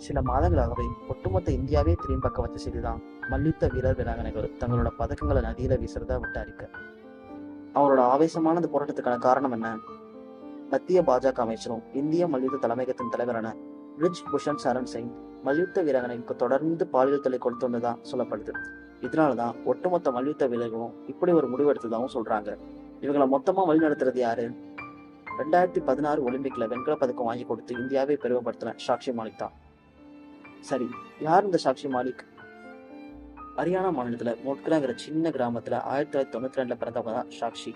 சில மாதங்களாகவே ஒட்டுமொத்த இந்தியாவே திரும்பி பக்கம் வச்ச செய்திதான் மல்யுத்த வீரர் வீராங்கனைகள் தங்களோட பதக்கங்களை நதியில வீசுறதா விட்டு அறிக்கை. அவரோட ஆவேசமான போராட்டத்துக்கான காரணம் என்ன? மத்திய பாஜக அமைச்சரும் இந்திய மல்யுத்த தலைமையகத்தின் தலைவரான ரிச் புஷன் சரண் சிங் மல்யுத்த வீராங்கனைக்கு தொடர்ந்து பாலியல் தலை கொடுத்து வந்ததா சொல்லப்படுது. இதனாலதான் ஒட்டுமொத்த மல்யுத்த வீரர்களும் இப்படி ஒரு முடிவு எடுத்ததாகவும் சொல்றாங்க. இவங்களை மொத்தமா வழிநடத்துறது யாரு? ரெண்டாயிரத்தி பதினாறு ஒலிம்பிக்ல வெண்கல பதக்கம் வாங்கி கொடுத்து இந்தியாவை பெருமைப்படுத்தின சாக்ஷி மாலிக் தான் சரி யார் இந்த சாக்ஷி மாலிக்? ஹரியானா மாநிலத்தில் மோட்கலாங்கிற சின்ன கிராமத்தில் ஆயிரத்தி தொள்ளாயிரத்தி தொண்ணூத்தி ரெண்டில் பிறந்தவங்க தான் சாக்ஷி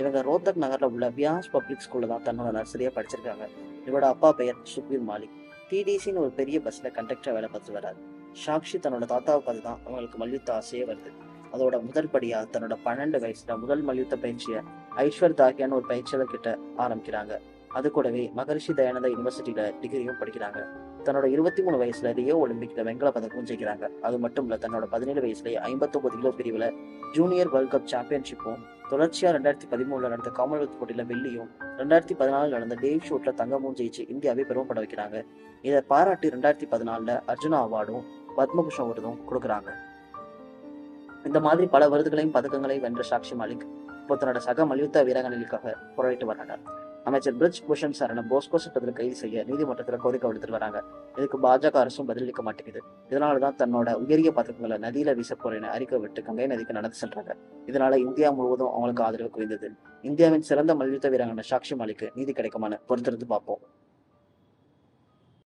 இவங்க ரோத்தக் நகரில் உள்ள வியாஸ் பப்ளிக் ஸ்கூலில் தான் தன்னோட நர்சரியாக படிச்சிருக்காங்க. இவரோட அப்பா பெயர் சுக்வீர் மாலிக். டிடிசின்னு ஒரு பெரிய பஸ்ஸில் கண்டக்டராக வேலை பார்த்துட்டு வராரு சாக்ஷி தன்னோட தாத்தாவை பார்த்து தான் அவங்களுக்கு மல்யுத்த ஆசையே வருது. அதோட முதல் படியாக தன்னோட பன்னெண்டு வயசுல முதல் மல்யுத்த பயிற்சியை ஐஸ்வர் தாகியான்னு ஒரு பயிற்சியாளர் கிட்ட ஆரம்பிக்கிறாங்க. அது கூடவே மகரிஷி தயானந்தா யூனிவர்சிட்டியில டிகிரியும் படிக்கிறாங்க. தன்னோட இருபத்தி மூணு வயசுல ரியோ ஒலிம்பிக்ல வெங்கல பதக்கமும் ஜெயிக்கிறாங்க. அது மட்டும் இல்ல தன்னோட பதினேழு வயசுலயே ஐம்பத்தொன்பது கிலோ பிரிவுல ஜூனியர் வேர்ல்ட் கப் சாம்பியன்ஷிப்பும் தொடர்ச்சியா ரெண்டாயிரத்தி பதிமூணுல நடந்த காமன்வெல்த் போட்டியில வெள்ளியும் ரெண்டாயிரத்தி பதினாலுல நடந்த டேவ் ஷூட்ல தங்கமும் ஜெயிச்சு இந்தியாவை பெருமைப்பட வைக்கிறாங்க. இதை பாராட்டி ரெண்டாயிரத்தி பதினாலுல அர்ஜுனா அவார்டும் பத்மபூஷன் விருதும் கொடுக்குறாங்க. இந்த மாதிரி பல விருதுகளையும் பதக்கங்களையும் வென்ற சாக்ஷி மாலிக் இப்போ தன்னோட சக மல்யுத்த வீராங்கனைகளுக்காக போராடிட்டு வராங்க அமைச்சர் பிரிட்ஜ் பூஷன் சரண போஸ்கோ சட்டத்தில் கைது செய்ய நீதிமன்றத்தில் கோரிக்கை விடுத்துட்டு வராங்க. இதுக்கு பாஜக அரசும் பதிலளிக்க மாட்டேங்குது. இதனாலதான் தன்னோட உயரிய பதக்கங்களை நதியில வீச போறேன்னு அறிக்கை விட்டு கங்கை நதிக்கு நடந்து சென்றாங்க. இதனால இந்தியா முழுவதும் அவங்களுக்கு ஆதரவு குவிந்தது. இந்தியாவின் சிறந்த மல்யுத்த வீராங்கனை சாக்ஷி மாலிக்கு நீதி கிடைக்குமான்னு பொறுத்திருந்து பார்ப்போம்.